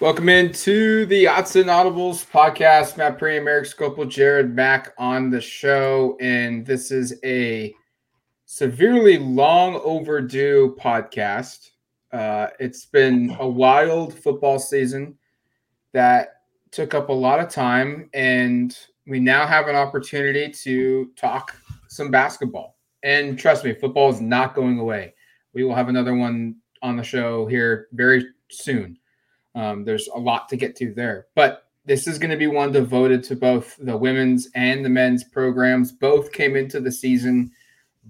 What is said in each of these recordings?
Welcome into the Odds and Audibles podcast. Matt Prehm, Eric Skopil, Jared Mack on the show. And this is a severely long overdue podcast. Uh, it's been a wild football season that took up a lot of time. And we now have an opportunity to talk some basketball. And trust me, football is not going away. We will have another one on the show here very soon. Um, there's a lot to get to there, but this is going to be one devoted to both the women's and the men's programs. Both came into the season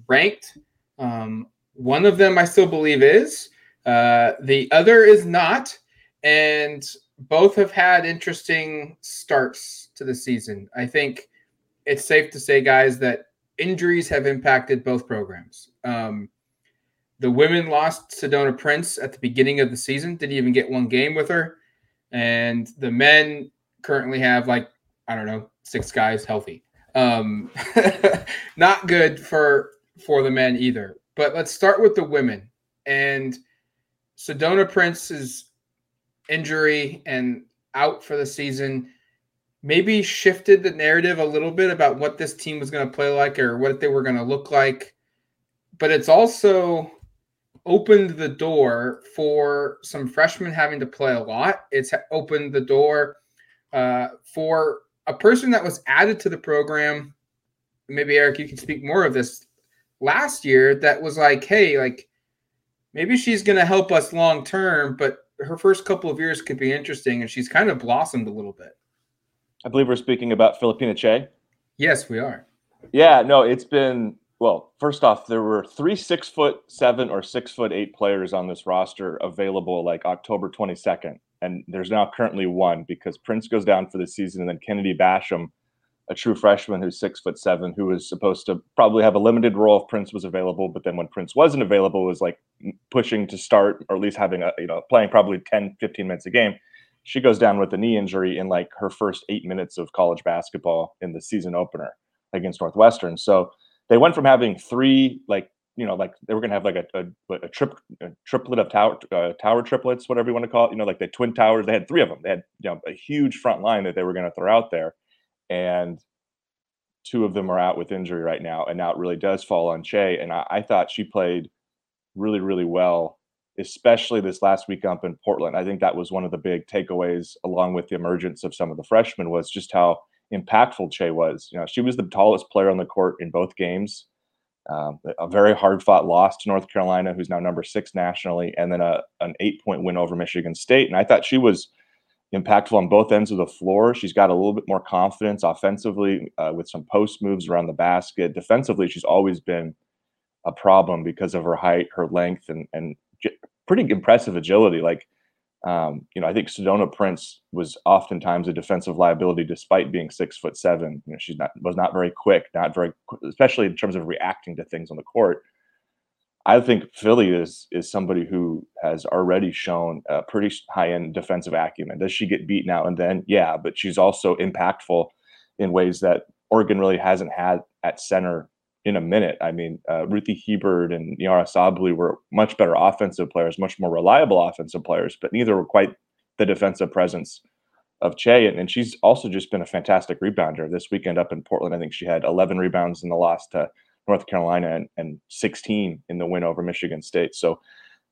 ranked. Um, one of them, I still believe, is uh, the other is not, and both have had interesting starts to the season. I think it's safe to say, guys, that injuries have impacted both programs. Um, the women lost Sedona Prince at the beginning of the season, didn't even get one game with her. And the men currently have like, I don't know, six guys healthy. Um, not good for for the men either. But let's start with the women. And Sedona Prince's injury and out for the season maybe shifted the narrative a little bit about what this team was going to play like or what they were going to look like. But it's also opened the door for some freshmen having to play a lot. It's opened the door uh, for a person that was added to the program. Maybe Eric, you can speak more of this last year. That was like, hey, like maybe she's going to help us long term, but her first couple of years could be interesting, and she's kind of blossomed a little bit. I believe we're speaking about Phillipina Kyei. Yes, we are. Yeah, no, it's been well, first off, there were three six foot seven or six foot eight players on this roster available like October 22nd. And there's now currently one because Prince goes down for the season. And then Kennedy Basham, a true freshman who's six foot seven, who was supposed to probably have a limited role if Prince was available. But then when Prince wasn't available, was like pushing to start or at least having a, you know, playing probably 10, 15 minutes a game. She goes down with a knee injury in like her first eight minutes of college basketball in the season opener against Northwestern. So, they went from having three like you know like they were to have like a, a, a, trip, a triplet of tower uh, tower triplets whatever you want to call it you know like the twin towers they had three of them. They had you know a huge front line that they were to throw out there and two of them are out with injury right now and now it really does fall on Kyei and I, I thought she played really really well especially this last week up in Portland. I think that was one of the big takeaways along with the emergence of some of the freshmen was just how impactful Kyei was. You know, she was the tallest player on the court in both games. Um, a very hard fought loss to North Carolina, who's now number six nationally, and then a, an eight point win over Michigan State. And I thought she was impactful on both ends of the floor. She's got a little bit more confidence offensively uh, with some post moves around the basket. Defensively, she's always been a problem because of her height, her length, and and pretty impressive agility. Like um, you know, I think Sedona Prince was oftentimes a defensive liability despite being six foot seven. You know, she's not was not very quick, not very, especially in terms of reacting to things on the court. I think Philly is is somebody who has already shown a pretty high end defensive acumen. Does she get beat now and then? Yeah, but she's also impactful in ways that Oregon really hasn't had at center in a minute. I mean, uh, Ruthy Hebard and Nyara Sabally were much better offensive players, much more reliable offensive players, but neither were quite the defensive presence of Kyei. And, and she's also just been a fantastic rebounder. This weekend up in Portland, I think she had 11 rebounds in the loss to North Carolina and, and 16 in the win over Michigan State. So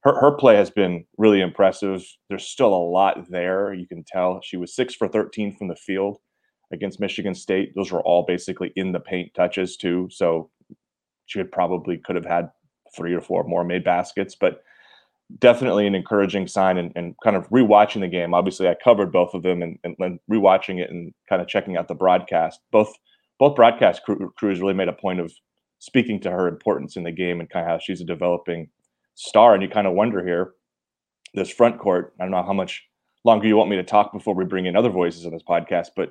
her, her play has been really impressive. There's still a lot there. You can tell she was six for 13 from the field against Michigan State. Those were all basically in the paint touches too. So she had probably could have had three or four more made baskets, but definitely an encouraging sign and, and kind of rewatching the game. Obviously, I covered both of them and, and, and rewatching it and kind of checking out the broadcast. Both both broadcast crew, crews really made a point of speaking to her importance in the game and kind of how she's a developing star. And you kind of wonder here, this front court. I don't know how much longer you want me to talk before we bring in other voices in this podcast, but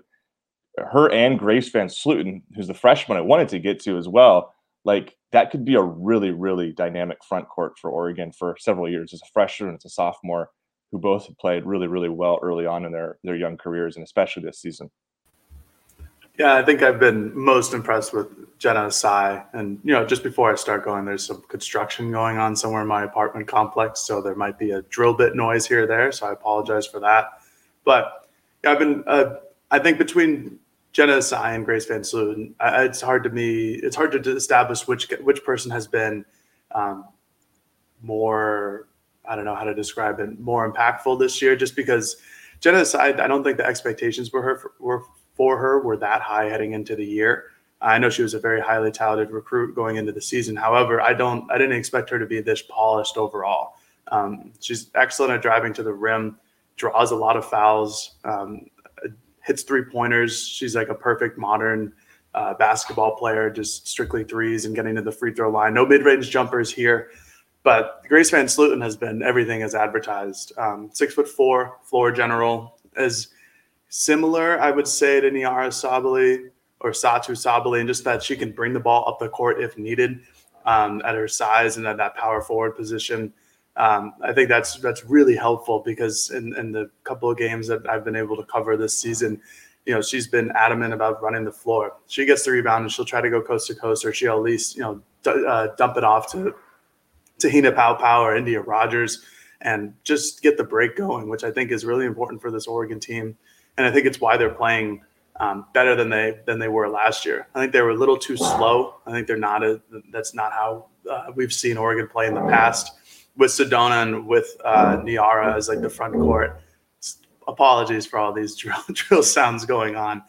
her and Grace VanSlooten, who's the freshman I wanted to get to as well, like that could be a really, really dynamic front court for Oregon for several years as a freshman and as a sophomore, who both played really, really well early on in their their young careers and especially this season. Yeah, I think I've been most impressed with Jennah Isai. And, you know, just before I start going, there's some construction going on somewhere in my apartment complex. So there might be a drill bit noise here or there. So I apologize for that. But yeah, I've been, uh, I think between Jennah Isai and Grace Van VanSlooten, it's hard to me, it's hard to establish which, which person has been um, more, I don't know how to describe it, more impactful this year, just because Jennah I don't think the expectations were her, were for her were that high heading into the year. I know she was a very highly talented recruit going into the season. However, I don't I didn't expect her to be this polished overall. Um, she's excellent at driving to the rim, draws a lot of fouls, um, hits three pointers. She's like a perfect modern uh, basketball player, just strictly threes and getting to the free throw line. No mid range jumpers here. But Grace VanSlooten has been everything as advertised. Um, six foot four, floor general, is similar, I would say, to Nyara Sabally or Satou Sabally, and just that she can bring the ball up the court if needed um, at her size and at that power forward position. Um, I think that's that's really helpful because in, in the couple of games that I've been able to cover this season, you know, she's been adamant about running the floor. She gets the rebound and she'll try to go coast to coast, or she'll at least you know d- uh, dump it off to Te-Hina Paopao or Endyia Rogers and just get the break going, which I think is really important for this Oregon team and I think it's why they're playing um, better than they than they were last year. I think they were a little too slow. I think they're not a. That's not how uh, we've seen Oregon play in the past with Sedona and with uh, Nyara as like the front court. Apologies for all these drill, drill sounds going on.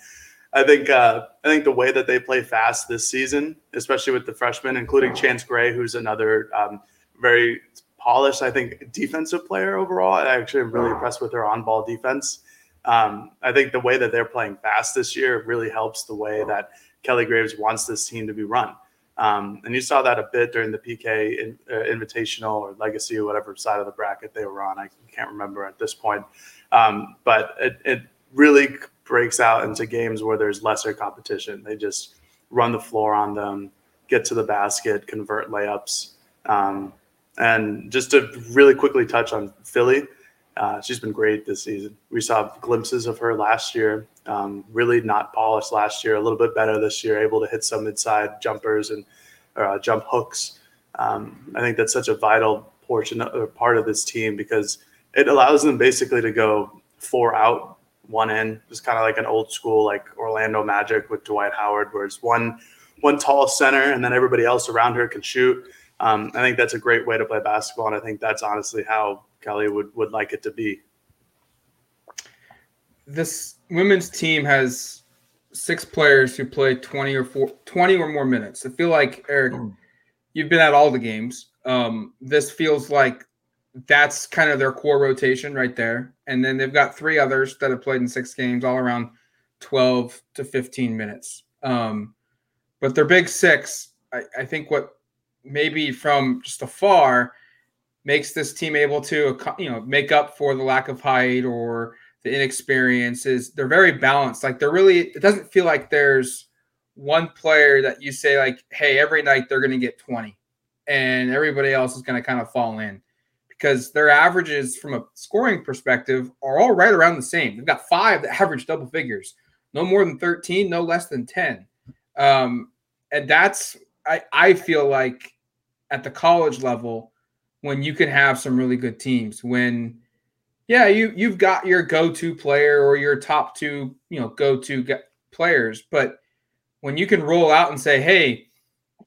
I think uh, I think the way that they play fast this season, especially with the freshmen, including Chance Gray, who's another um, very polished, I think, defensive player overall. I actually am really impressed with their on-ball defense. Um, I think the way that they're playing fast this year really helps the way that Kelly Graves wants this team to be run. Um, and you saw that a bit during the PK in, uh, Invitational or Legacy or whatever side of the bracket they were on. I can't remember at this point. Um, but it, it really breaks out into games where there's lesser competition. They just run the floor on them, get to the basket, convert layups. Um, and just to really quickly touch on Philly, uh, she's been great this season. We saw glimpses of her last year. Um, really not polished last year. A little bit better this year. Able to hit some inside jumpers and uh, jump hooks. Um, I think that's such a vital portion or part of this team because it allows them basically to go four out, one in. Just kind of like an old school like Orlando Magic with Dwight Howard, where it's one one tall center and then everybody else around her can shoot. Um, I think that's a great way to play basketball, and I think that's honestly how Kelly would would like it to be. This women's team has six players who play 20 or four, 20 or more minutes. I feel like Eric, hmm. you've been at all the games. Um, this feels like that's kind of their core rotation right there. And then they've got three others that have played in six games, all around 12 to 15 minutes. Um, but their big six, I, I think what maybe from just afar makes this team able to you know make up for the lack of height or the inexperiences. They're very balanced. Like they're really it doesn't feel like there's one player that you say like, hey, every night they're going to get 20 and everybody else is going to kind of fall in because their averages from a scoring perspective are all right around the same. They've got five that average double figures, no more than 13, no less than 10. Um, and that's I, I feel like at the college level, when you can have some really good teams when yeah you you've got your go-to player or your top two you know go-to players but when you can roll out and say hey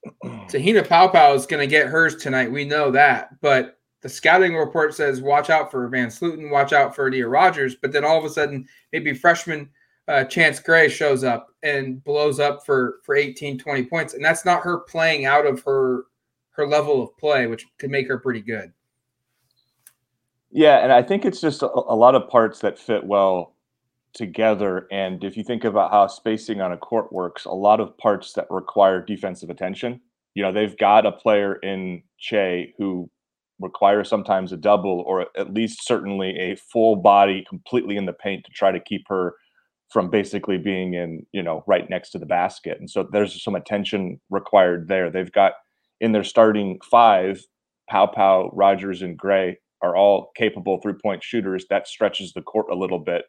Te-Hina Paopao is going to get hers tonight. We know that. But the scouting report says watch out for VanSlooten, watch out for Nia Rogers. But then all of a sudden, maybe freshman uh, Chance Gray shows up and blows up for for 18, 20 points. And that's not her playing out of her her level of play, which could make her pretty good. Yeah, and I think it's just a, a lot of parts that fit well together. And if you think about how spacing on a court works, a lot of parts that require defensive attention. You know, they've got a player in Kyei who requires sometimes a double or at least certainly a full body completely in the paint to try to keep her from basically being in, you know, right next to the basket. And so there's some attention required there. They've got in their starting five, Paopao, Rogers, and Gray are all capable three point shooters. That stretches the court a little bit.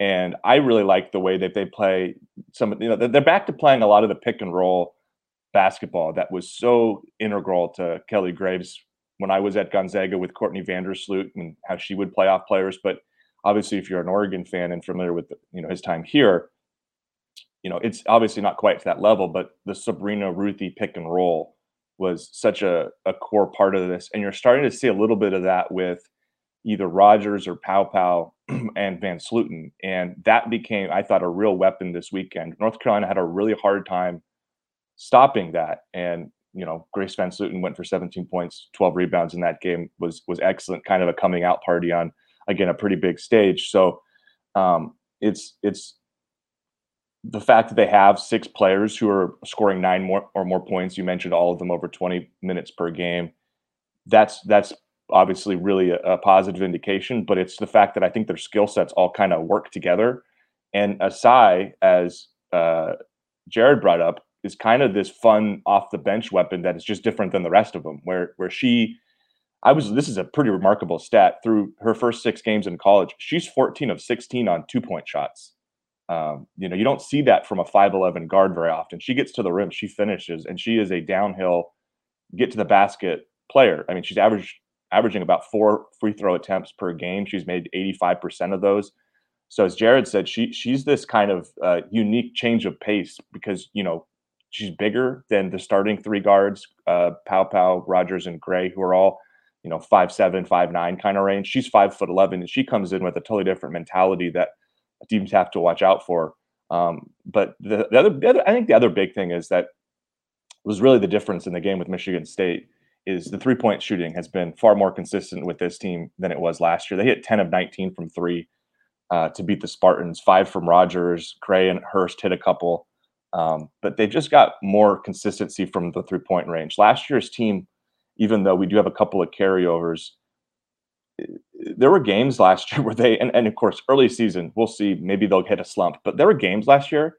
And I really like the way that they play some, you know, they're back to playing a lot of the pick and roll basketball that was so integral to Kelly Graves when I was at Gonzaga with Courtney Vandersloot and how she would play off players. But obviously, if you're an Oregon fan and familiar with, you know, his time here, you know, it's obviously not quite to that level, but the Sabrina Ruthie pick and roll was such a, a core part of this. And you're starting to see a little bit of that with either Rogers or Paopao and VanSlooten. And that became, I thought, a real weapon this weekend. North Carolina had a really hard time stopping that. And, you know, Grace VanSlooten went for 17 points, 12 rebounds in that game was was excellent, kind of a coming out party on again a pretty big stage. So um it's it's the fact that they have six players who are scoring nine more or more points, you mentioned all of them over 20 minutes per game. That's that's obviously really a, a positive indication, but it's the fact that I think their skill sets all kind of work together. And Isai, as uh, Jared brought up, is kind of this fun off the bench weapon that is just different than the rest of them. Where where she, I was this is a pretty remarkable stat through her first six games in college. She's 14 of 16 on two point shots. Um, you know, you don't see that from a 5'11 guard very often. She gets to the rim, she finishes, and she is a downhill, get to the basket player. I mean, she's average, averaging about four free throw attempts per game. She's made 85% of those. So as Jared said, she she's this kind of uh, unique change of pace because you know she's bigger than the starting three guards, uh, Paopao, Rogers, and Gray, who are all you know five seven, five nine kind of range. She's five foot eleven, and she comes in with a totally different mentality that teams have to watch out for. Um, but the, the, other, the, other, I think the other big thing is that was really the difference in the game with Michigan State is the three point shooting has been far more consistent with this team than it was last year. They hit 10 of 19 from three uh, to beat the Spartans, five from Rogers, Gray and Hurst hit a couple. Um, but they've just got more consistency from the three point range. Last year's team, even though we do have a couple of carryovers, there were games last year where they and, and of course early season we'll see maybe they'll hit a slump but there were games last year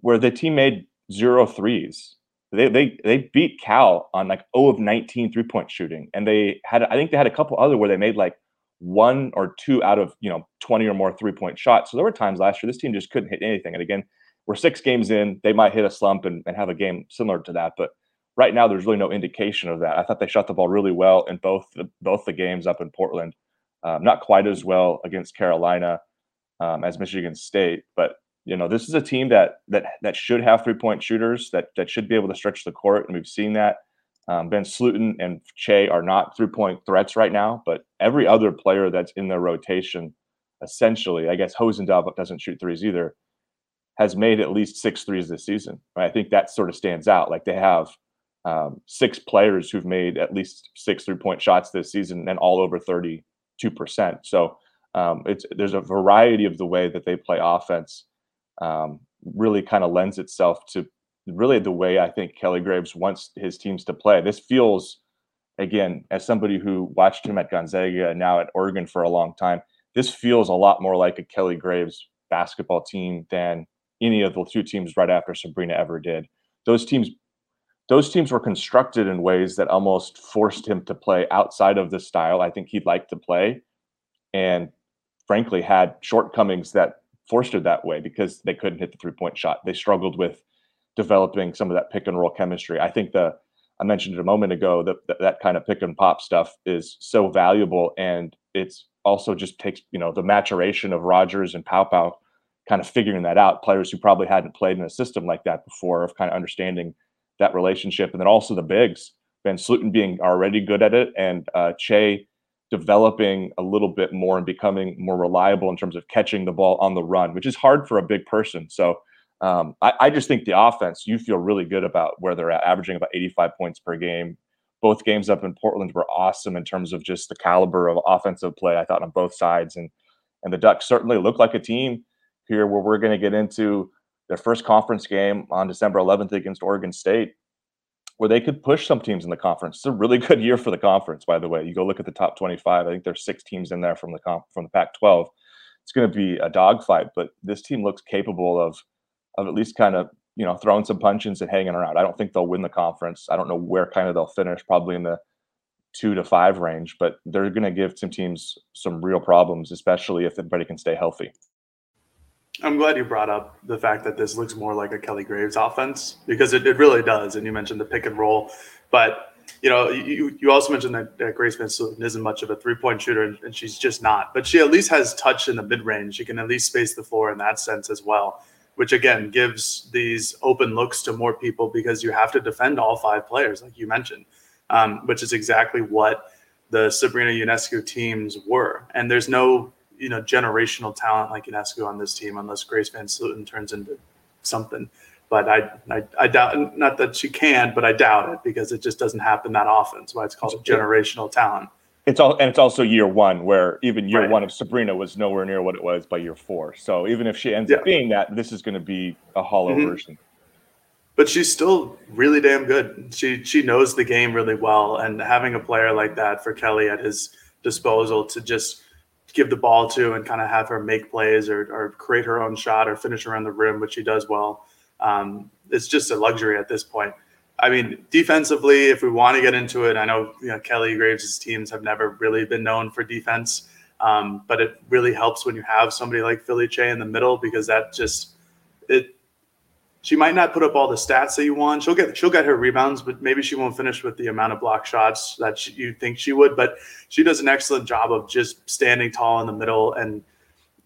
where the team made zero threes. They they they beat cal on like 0 of 19 three point shooting and they had i think they had a couple other where they made like one or two out of you know 20 or more three point shots. So there were times last year this team just couldn't hit anything and again we're six games in they might hit a slump and, and have a game similar to that but right now there's really no indication of that. I thought they shot the ball really well in both the, both the games up in Portland. Um, not quite as well against Carolina um, as Michigan State, but you know this is a team that that that should have three point shooters that that should be able to stretch the court, and we've seen that. Um, VanSlooten and Kyei are not three point threats right now, but every other player that's in their rotation, essentially, I guess Hosendove doesn't shoot threes either, has made at least six threes this season. Right? I think that sort of stands out. Like they have um, six players who've made at least six three point shots this season and all over 32%. So um, it's there's a variety of the way that they play offense um, really kind of lends itself to really the way I think Kelly Graves wants his teams to play. This feels, again, as somebody who watched him at Gonzaga and now at Oregon for a long time, this feels a lot more like a Kelly Graves basketball team than any of the two teams right after Sabrina ever did. Those teams those teams were constructed in ways that almost forced him to play outside of the style I think he'd like to play, and frankly had shortcomings that forced it that way because they couldn't hit the three point shot. They struggled with developing some of that pick and roll chemistry. I think the I mentioned it a moment ago that that, that kind of pick and pop stuff is so valuable, and it's also just takes you know the maturation of Rogers and Paopao kind of figuring that out. Players who probably hadn't played in a system like that before of kind of understanding that relationship, and then also the bigs, VanSlooten being already good at it, and uh, Kyei developing a little bit more and becoming more reliable in terms of catching the ball on the run, which is hard for a big person. So um, I, I, just think the offense, you feel really good about where they're at, averaging about 85 points per game. Both games up in Portland were awesome in terms of just the caliber of offensive play. I thought on both sides, and and the Ducks certainly look like a team here where we're going to get into their first conference game on December 11th against Oregon State where they could push some teams in the conference. It's a really good year for the conference, by the way. You go look at the top 25. I think there's six teams in there from the comp, from the Pac-12. It's going to be a dogfight, but this team looks capable of of at least kind of you know throwing some punches and hanging around. I don't think they'll win the conference. I don't know where kind of they'll finish, probably in the two to five range, but they're going to give some teams some real problems, especially if everybody can stay healthy. I'm glad you brought up the fact that this looks more like a Kelly Graves offense because it, it really does. And you mentioned the pick and roll, but you know, you, you also mentioned that, that Grace Vinson isn't much of a three point shooter, and, and, she's just not. But she at least has touch in the mid range. She can at least space the floor in that sense as well, which again gives these open looks to more people because you have to defend all five players, like you mentioned, um, which is exactly what the Sabrina Ionescu teams were. And there's no you know generational talent like Ionescu on this team unless Grace VanSlooten turns into something. But I, I, I doubt not that she can, but I doubt it because it just doesn't happen that often. That's why it's called generational talent. It's all and it's also year one where even year right. one of Sabrina was nowhere near what it was by year four. So even if she ends yeah. up being that, this is going to be a hollow mm-hmm. version. But she's still really damn good. She she knows the game really well, and having a player like that for Kelly at his disposal to just give the ball to and kind of have her make plays or, or create her own shot or finish around the rim, which she does well. Um, it's just a luxury at this point. I mean, defensively, if we want to get into it, I know, you know Kelly Graves' teams have never really been known for defense, um, but it really helps when you have somebody like Philly Kyei in the middle because that just it she might not put up all the stats that you want. She'll get she'll get her rebounds, but maybe she won't finish with the amount of block shots that she, you think she would. But she does an excellent job of just standing tall in the middle and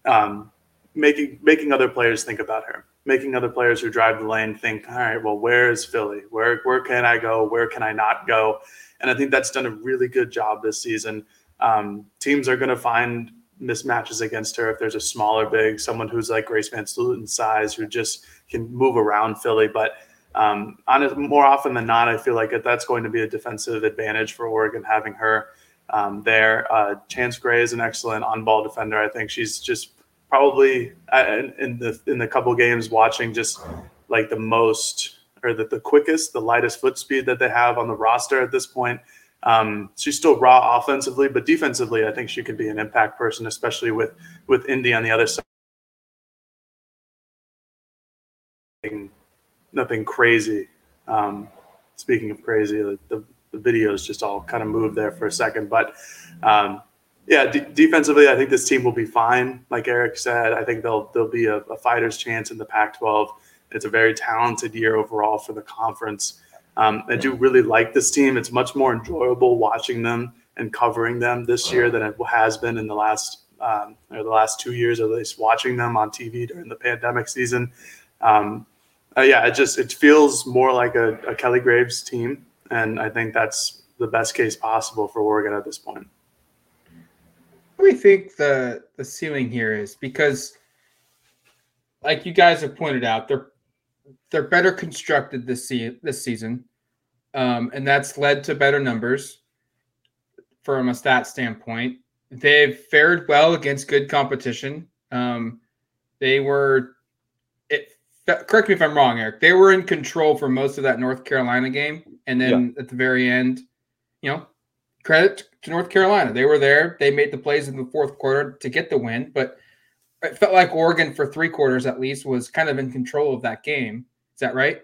um, making making other players think about her, making other players who drive the lane think, all right, well, where is Philly? Where where can I go? Where can I not go? And I think that's done a really good job this season. Um, teams are going to find mismatches against her if there's a smaller big, someone who's like Grace VanSlooten size, who just can move around Philly. But um, on it, more often than not, I feel like that's going to be a defensive advantage for Oregon having her um, there. Uh, Chance Gray is an excellent on-ball defender. I think she's just probably uh, in the in the couple games watching just like the most or the, the quickest, the lightest foot speed that they have on the roster at this point. Um, she's still raw offensively, but defensively, I think she could be an impact person, especially with with Indy on the other side. Nothing crazy. Um, speaking of crazy, the, the, the, videos just all kind of moved there for a second, but um, yeah, d- defensively, I think this team will be fine. Like Eric said, I think they'll there'll be a, a fighter's chance in the Pac-12. It's a very talented year overall for the conference. Um, I do really like this team. It's much more enjoyable watching them and covering them this year than it has been in the last um, or the last two years, at least watching them on TV during the pandemic season. Um, uh, yeah, it just it feels more like a, a, Kelly Graves team, and I think that's the best case possible for Oregon at this point. What do we think the the ceiling here is? Because, like you guys have pointed out, they're they're better constructed this se- this season, um, and that's led to better numbers from a stat standpoint. They've fared well against good competition. Um, they were, it, correct me if I'm wrong, Eric. They were in control for most of that North Carolina game, and then yeah. at the very end, you know, credit to North Carolina. They were there. They made the plays in the fourth quarter to get the win, but it felt like Oregon for three quarters at least was kind of in control of that game. Is that right?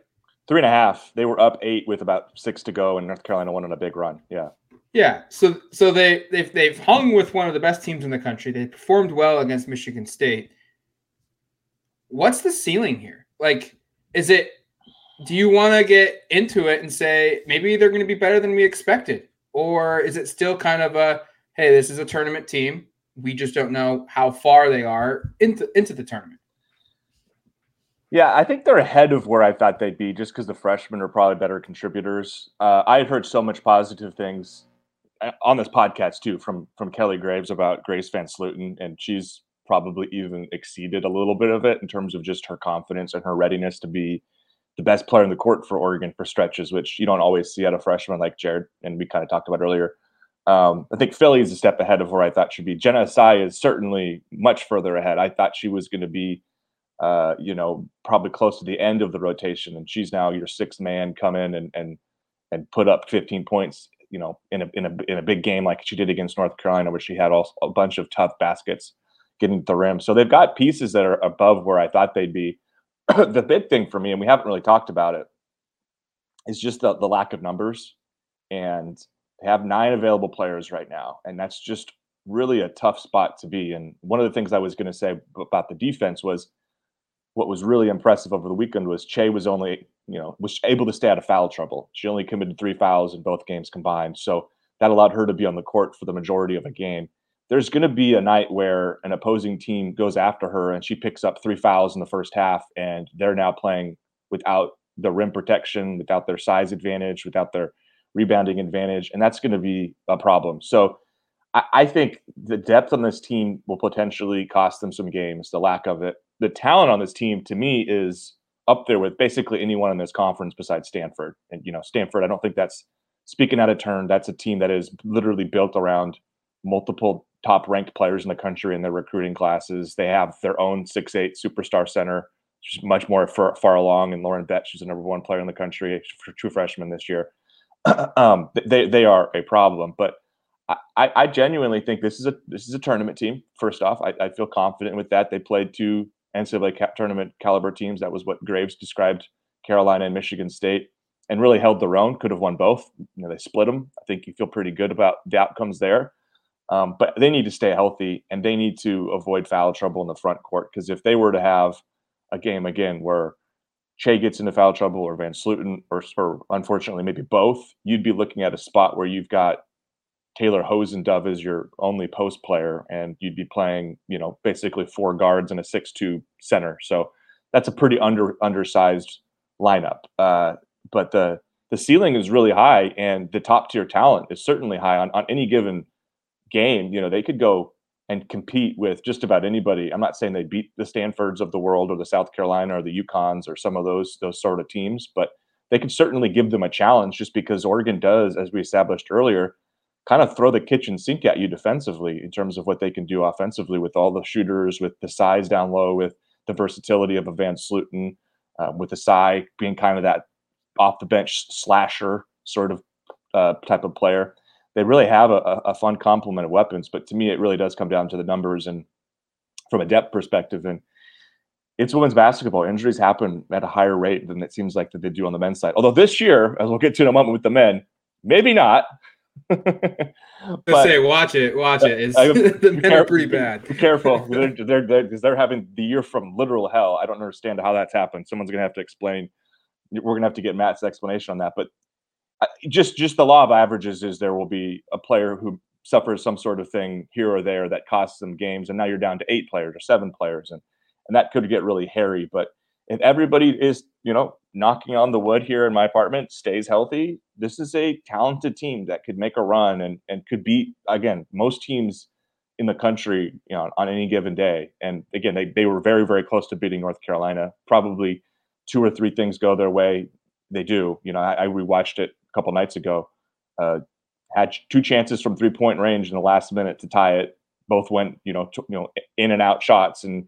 Three and a half. They were up eight with about six to go, and North Carolina won on a big run. Yeah. Yeah. So so they they've they've hung with one of the best teams in the country. They performed well against Michigan State. What's the ceiling here? Like, is it? Do you want to get into it and say maybe they're going to be better than we expected, or is it still kind of a hey, this is a tournament team. We just don't know how far they are into into the tournament. Yeah, I think they're ahead of where I thought they'd be just because the freshmen are probably better contributors. Uh, I had heard so much positive things uh, on this podcast too from from Kelly Graves about Grace VanSlooten, and she's probably even exceeded a little bit of it in terms of just her confidence and her readiness to be the best player in the court for Oregon for stretches, which you don't always see out of freshmen like Jared, and we kind of talked about earlier. Um, I think Philly is a step ahead of where I thought she'd be. Jennah Isai is certainly much further ahead. I thought she was going to be, uh, you know, probably close to the end of the rotation, and she's now your sixth man come in and and and put up 15 points, you know, in a in a in a big game like she did against North Carolina, where she had also a bunch of tough baskets getting to the rim. So they've got pieces that are above where I thought they'd be. the big thing for me, and we haven't really talked about it, is just the, the lack of numbers. And they have nine available players right now. And that's just really a tough spot to be. And one of the things I was going to say about the defense was what was really impressive over the weekend was Kyei was only, you know, was able to stay out of foul trouble. She only committed three fouls in both games combined. So that allowed her to be on the court for the majority of a game. There's going to be a night where an opposing team goes after her and she picks up three fouls in the first half, and they're now playing without the rim protection, without their size advantage, without their rebounding advantage, and that's going to be a problem. So I, think the depth on this team will potentially cost them some games, the lack of it. The talent on this team, to me, is up there with basically anyone in this conference besides Stanford. And, you know, Stanford, I don't think that's speaking out of turn. That's a team that is literally built around multiple top ranked players in the country in their recruiting classes. They have their own six eight superstar center, which much more far, far along. And Lauren Betts, she's the number one player in the country, true freshman this year. um, they they are a problem. But I, I genuinely think this is a this is a tournament team. First off, I, I feel confident with that. They played two NCAA ca- tournament caliber teams. That was what Graves described Carolina and Michigan State, and really held their own. Could have won both. You know, they split them. I think you feel pretty good about the outcomes there. Um, but they need to stay healthy and they need to avoid foul trouble in the front court because if they were to have a game again where Kyei gets into foul trouble or VanSlooten or, or unfortunately maybe both, you'd be looking at a spot where you've got Taylor Hosendove is your only post player, and you'd be playing, you know, basically four guards and a six-two center. So that's a pretty under undersized lineup. Uh, but the the ceiling is really high, and the top tier talent is certainly high on on any given game. You know, they could go and compete with just about anybody. I'm not saying they beat the Stanfords of the world or the South Carolina or the UConns or some of those those sort of teams, but they could certainly give them a challenge just because Oregon does, as we established earlier, kind of throw the kitchen sink at you defensively in terms of what they can do offensively with all the shooters, with the size down low, with the versatility of a VanSlooten, uh, with the Isai being kind of that off the bench slasher sort of uh, type of player they really have a, a fun complement of weapons. But to me, it really does come down to the numbers and from a depth perspective. And it's women's basketball. Injuries happen at a higher rate than it seems like that they do on the men's side. Although this year, as we'll get to in a moment with the men, maybe not. But, say, watch it, watch it. It's, I, the men are pretty bad. Be careful, they're they're they're, because they're having the year from literal hell. I don't understand how that's happened. Someone's gonna have to explain. We're gonna have to get Matt's explanation on that. But uh, just just the law of averages is there will be a player who suffers some sort of thing here or there that costs them games, and now you're down to eight players or seven players, and and that could get really hairy. But if everybody is, you know, knocking on the wood here in my apartment, stays healthy, this is a talented team that could make a run and and could beat again most teams in the country, you know, on any given day. And again, they they were very very close to beating North Carolina. Probably two or three things go their way. They do. You know, I, I rewatched it a couple nights ago. Uh, had two chances from three point range in the last minute to tie it. Both went, you know, t- you know, in and out shots, and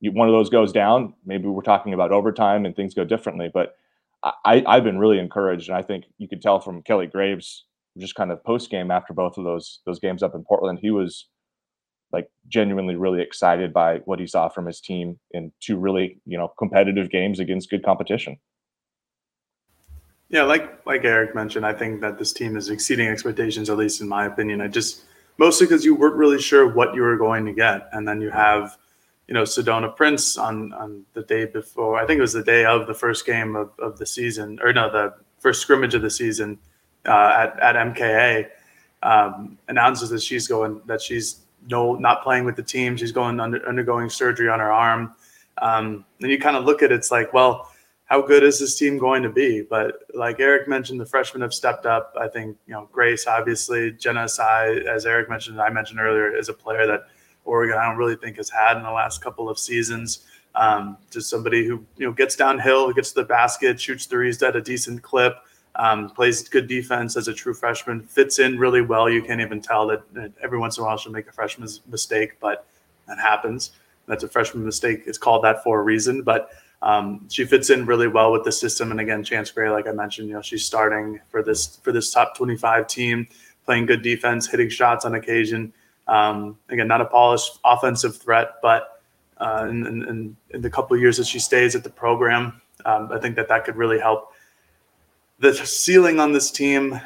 you, one of those goes down. Maybe we're talking about overtime and things go differently. But I, I've been really encouraged, and I think you could tell from Kelly Graves just kind of post game after both of those those games up in Portland, he was like genuinely really excited by what he saw from his team in two really you know competitive games against good competition. Yeah, like like Eric mentioned, I think that this team is exceeding expectations, at least in my opinion. I just mostly because you weren't really sure what you were going to get, and then you have, you know, Sedona Prince on on the day before. I think it was the day of the first game of, of the season, or no, the first scrimmage of the season uh, at at MKA. Um, announces that she's going that she's no not playing with the team. She's going under, undergoing surgery on her arm. Um, and you kind of look at it, it's like, well, how good is this team going to be? But like Eric mentioned, the freshmen have stepped up. I think you know Grace, obviously, Jennah Isai, as Eric mentioned, I mentioned earlier, is a player that Oregon I don't really think has had in the last couple of seasons. Um, just somebody who you know gets downhill, gets to the basket, shoots threes at a decent clip, um, plays good defense as a true freshman, fits in really well. You can't even tell that, every once in a while she'll make a freshman's mistake, but that happens. That's a freshman mistake. It's called that for a reason, but um, she fits in really well with the system. And again, Chance Gray, like I mentioned, you know, she's starting for this for this top 25 team, playing good defense, hitting shots on occasion. Um, again, not a polished offensive threat, but uh, in, in, in, the couple years that she stays at the program, um, I think that that could really help. The ceiling on this team,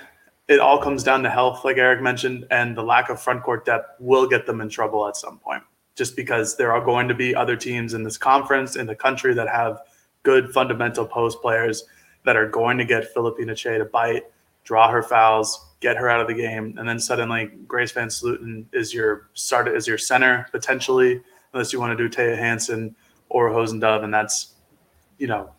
it all comes down to health, like Eric mentioned, and the lack of front court depth will get them in trouble at some point just because there are going to be other teams in this conference in the country that have good fundamental post players that are going to get Phillipina Kyei to bite, draw her fouls, get her out of the game, and then suddenly Grace VanSlooten is your start is your center potentially, unless you want to do Taya Hanson or Dove, and that's you know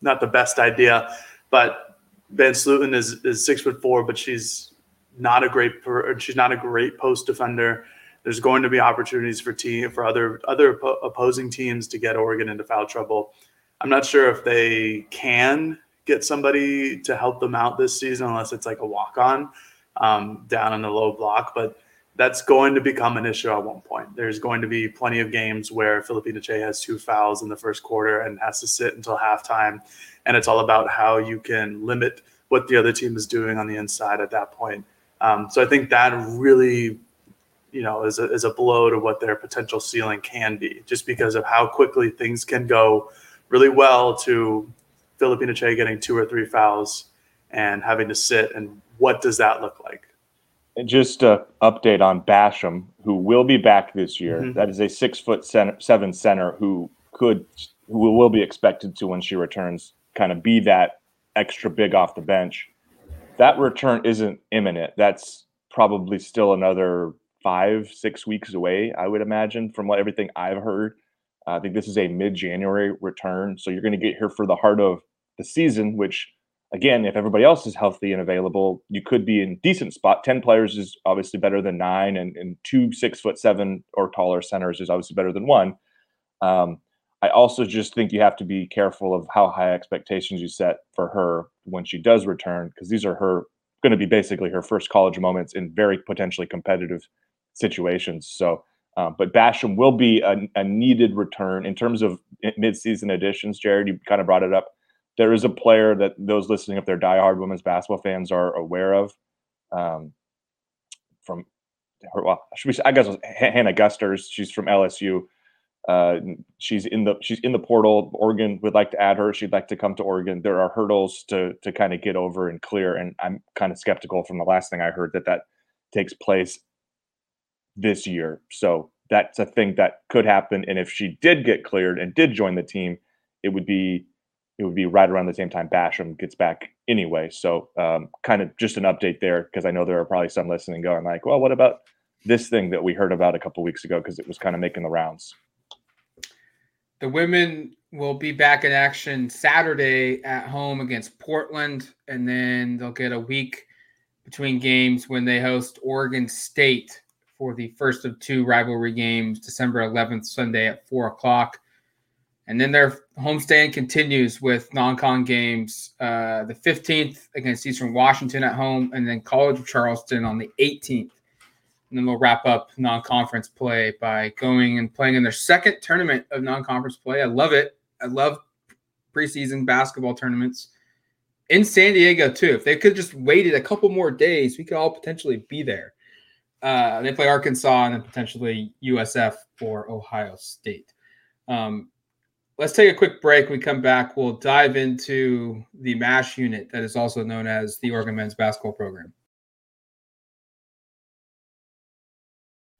not the best idea. But VanSlooten is is six foot four, but she's not a great she's not a great post defender there's going to be opportunities for team for other other opposing teams to get Oregon into foul trouble. I'm not sure if they can get somebody to help them out this season unless it's like a walk on um, down in the low block, but that's going to become an issue at one point. There's going to be plenty of games where Phillipina Kyei has two fouls in the first quarter and has to sit until halftime. And it's all about how you can limit what the other team is doing on the inside at that point. Um, so I think that really you know, is a, is a blow to what their potential ceiling can be, just because of how quickly things can go really well to Phillipina Kyei getting two or three fouls and having to sit. And what does that look like? And just an update on Basham, who will be back this year. Mm-hmm. That is a six foot center, seven center who could, who will be expected to when she returns, kind of be that extra big off the bench. That return isn't imminent. That's probably still another five, six weeks away, I would imagine, from what everything I've heard. I think this is a mid January return. So you're going to get here for the heart of the season, which, again, if everybody else is healthy and available, you could be in decent spot. 10 players is obviously better than nine, and, and two six foot seven or taller centers is obviously better than one. Um, I also just think you have to be careful of how high expectations you set for her when she does return, because these are her going to be basically her first college moments in very potentially competitive situations. So, um, but Basham will be a, a, needed return in terms of midseason additions. Jared, you kind of brought it up. There is a player that those listening, if they're diehard women's basketball fans, are aware of. Um, from her, well, should we? I guess Hannah Gusters. She's from LSU. Uh, she's in the she's in the portal. Oregon would like to add her. She'd like to come to Oregon. There are hurdles to to kind of get over and clear, and I'm kind of skeptical from the last thing I heard that that takes place this year. So that's a thing that could happen. And if she did get cleared and did join the team, it would be it would be right around the same time Basham gets back anyway. So um, kind of just an update there because I know there are probably some listening going like, well, what about this thing that we heard about a couple weeks ago because it was kind of making the rounds. The women will be back in action Saturday at home against Portland, and then they'll get a week between games when they host Oregon State for the first of two rivalry games, December 11th, Sunday at 4 o'clock. And then their homestand continues with non con games uh, the 15th against Eastern Washington at home, and then College of Charleston on the 18th. And then they'll wrap up non conference play by going and playing in their second tournament of non conference play. I love it. I love preseason basketball tournaments in San Diego, too. If they could just waited a couple more days, we could all potentially be there. Uh, they play Arkansas and then potentially USF or Ohio State. Um, let's take a quick break. When we come back, we'll dive into the MASH unit that is also known as the Oregon men's basketball program.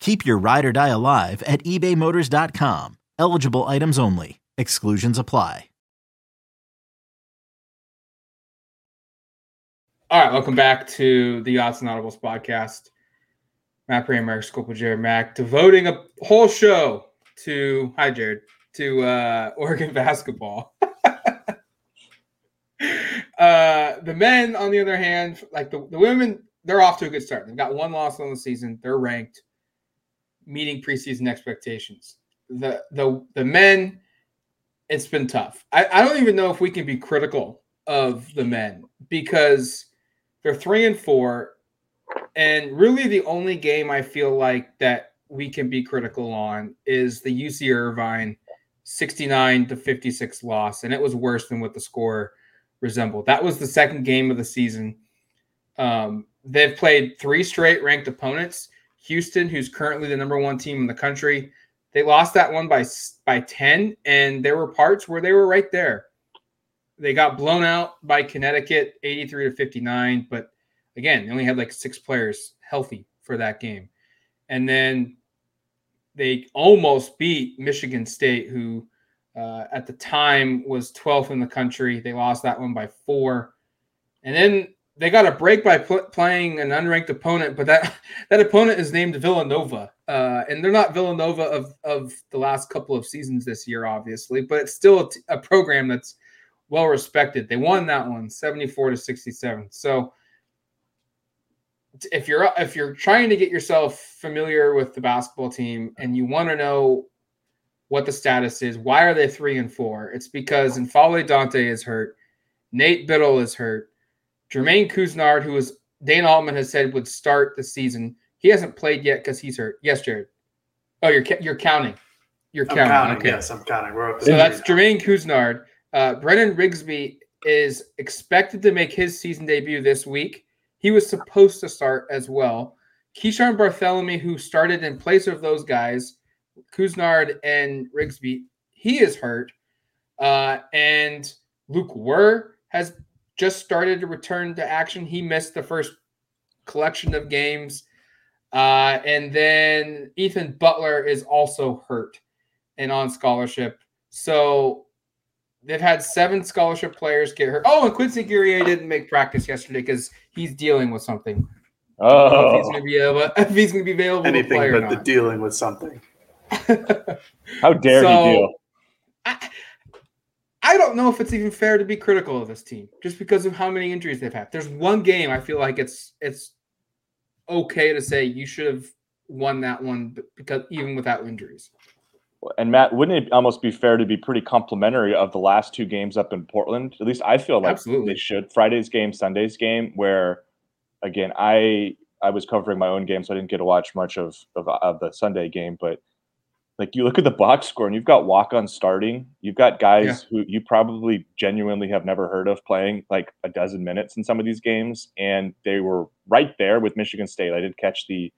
Keep your ride or die alive at ebaymotors.com. Eligible items only. Exclusions apply. All right, welcome back to the Odds and Audibles podcast. Matt Prehm, Eric Skopil, Jared Mack, devoting a whole show to hi Jared to uh, Oregon basketball. uh, the men, on the other hand, like the, the women, they're off to a good start. They've got one loss on the season. They're ranked, meeting preseason expectations. The the the men, it's been tough. I, I don't even know if we can be critical of the men because they're three and four, and really the only game I feel like that we can be critical on is the UC Irvine 69 to 56 loss, and it was worse than what the score resembled. That was the second game of the season. Um, they've played three straight ranked opponents. Houston, who's currently the number one team in the country, they lost that one by by 10, and there were parts where they were right there. They got blown out by Connecticut 83 to 59, but again, they only had like six players healthy for that game. And then they almost beat Michigan State, who uh, at the time was 12th in the country. They lost that one by four. And then they got a break by pl- playing an unranked opponent, but that that opponent is named Villanova, uh, and they're not Villanova of of the last couple of seasons this year, obviously, but it's still a, t- a program that's well respected. They won that one, 74 to 67. So if you're if you're trying to get yourself familiar with the basketball team and you want to know what the status is, why are they three and four? It's because N'Faly Dante is hurt, Nate Bittle is hurt, Jermaine Couisnard, who was Dana Altman has said would start the season, he hasn't played yet because he's hurt. Yes, Jared. Oh, you're you're counting. You're I'm counting. counting. Okay. Yes, I'm counting. We're up to So that's now. Jermaine Couisnard. Uh, Brennan Rigsby is expected to make his season debut this week. He was supposed to start as well. Keeshawn Barthelemy, who started in place of those guys, Couisnard and Rigsby, he is hurt. Uh, and Lok Wur has just started to return to action. He missed the first collection of games. Uh, and then Ethan Butler is also hurt and on scholarship. So they've had seven scholarship players get hurt. Oh, and Quincy Guerrier didn't make practice yesterday because he's dealing with something. I if he's Oh, going to be able, if he's going to be available to anything play or but the dealing with something. how dare So- he deal? I, I don't know if it's even fair to be critical of this team just because of how many injuries they've had. There's one game I feel like it's it's okay to say you should have won that one because even without injuries. And Matt, wouldn't it almost be fair to be pretty complimentary of the last two games up in Portland? At least I feel like Absolutely. they should. Friday's game, Sunday's game, where again I I was covering my own game, so I didn't get to watch much of of, of the Sunday game. But like you look at the box score, and you've got walk on starting. You've got guys who you probably genuinely have never heard of playing like a dozen minutes in some of these games, and they were right there with Michigan State. I did catch the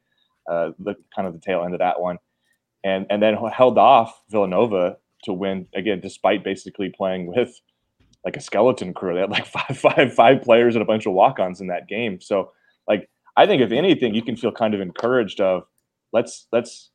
uh, the kind of the tail end of that one and and then held off Villanova to win again, despite basically playing with like a skeleton crew. They had like five, five, five players and a bunch of walk-ons in that game. So like I think if anything, you can feel kind of encouraged of let's let's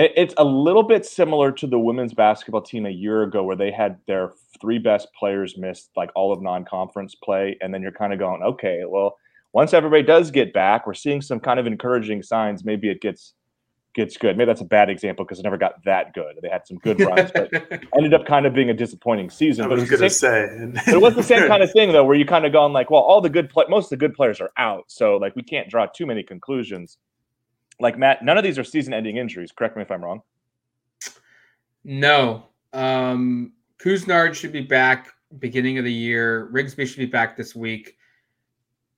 It's a little bit similar to the women's basketball team a year ago, where they had their three best players miss like all of non-conference play, and then you're kind of going, okay, well, once everybody does get back, we're seeing some kind of encouraging signs. Maybe it gets gets good. Maybe that's a bad example because it never got that good. They had some good runs, but ended up kind of being a disappointing season. I but was it going to say. it was the same kind of thing though, where you kind of going like, well, all the good play, most of the good players are out, so like we can't draw too many conclusions. Like Matt, none of these are season-ending injuries. Correct me if I'm wrong. No. Um, Couisnard should be back beginning of the year. Rigsby should be back this week.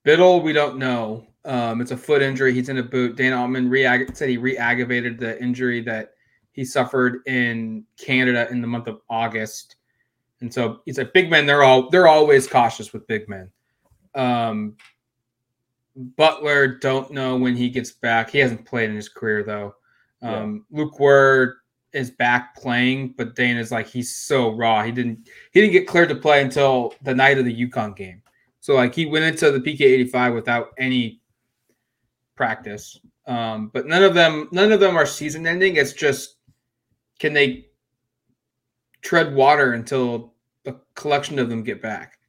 Bittle, we don't know. Um, it's a foot injury. He's in a boot. Dan Altman said he re-aggravated the injury that he suffered in Canada in the month of August. And so he's a big man. They're all they're always cautious with big men. Um, Butler don't know when he gets back. He hasn't played in his career though. Um, Lok Wur is back playing, but Dana's like he's so raw. He didn't he didn't get cleared to play until the night of the UConn game. So like he went into the PK 85 without any practice. Um, but none of them none of them are season ending. It's just can they tread water until a collection of them get back?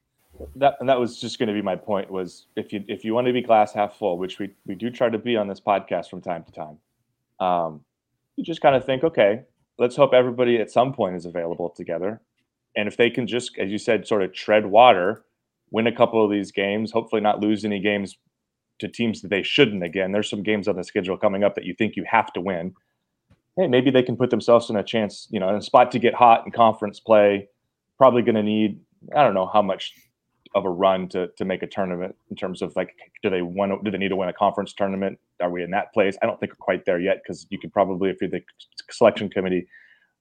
That and that was just going to be my point. Was if you if you want to be glass half full, which we we do try to be on this podcast from time to time, um, you just kind of think, okay, let's hope everybody at some point is available together, and if they can just, as you said, sort of tread water, win a couple of these games, hopefully not lose any games to teams that they shouldn't. Again, there's some games on the schedule coming up that you think you have to win. Hey, maybe they can put themselves in a chance, you know, in a spot to get hot in conference play. Probably going to need, I don't know how much of a run to to make a tournament in terms of like, do they want, do they need to win a conference tournament? Are we in that place? I don't think we're quite there yet because you could probably, if you're the selection committee,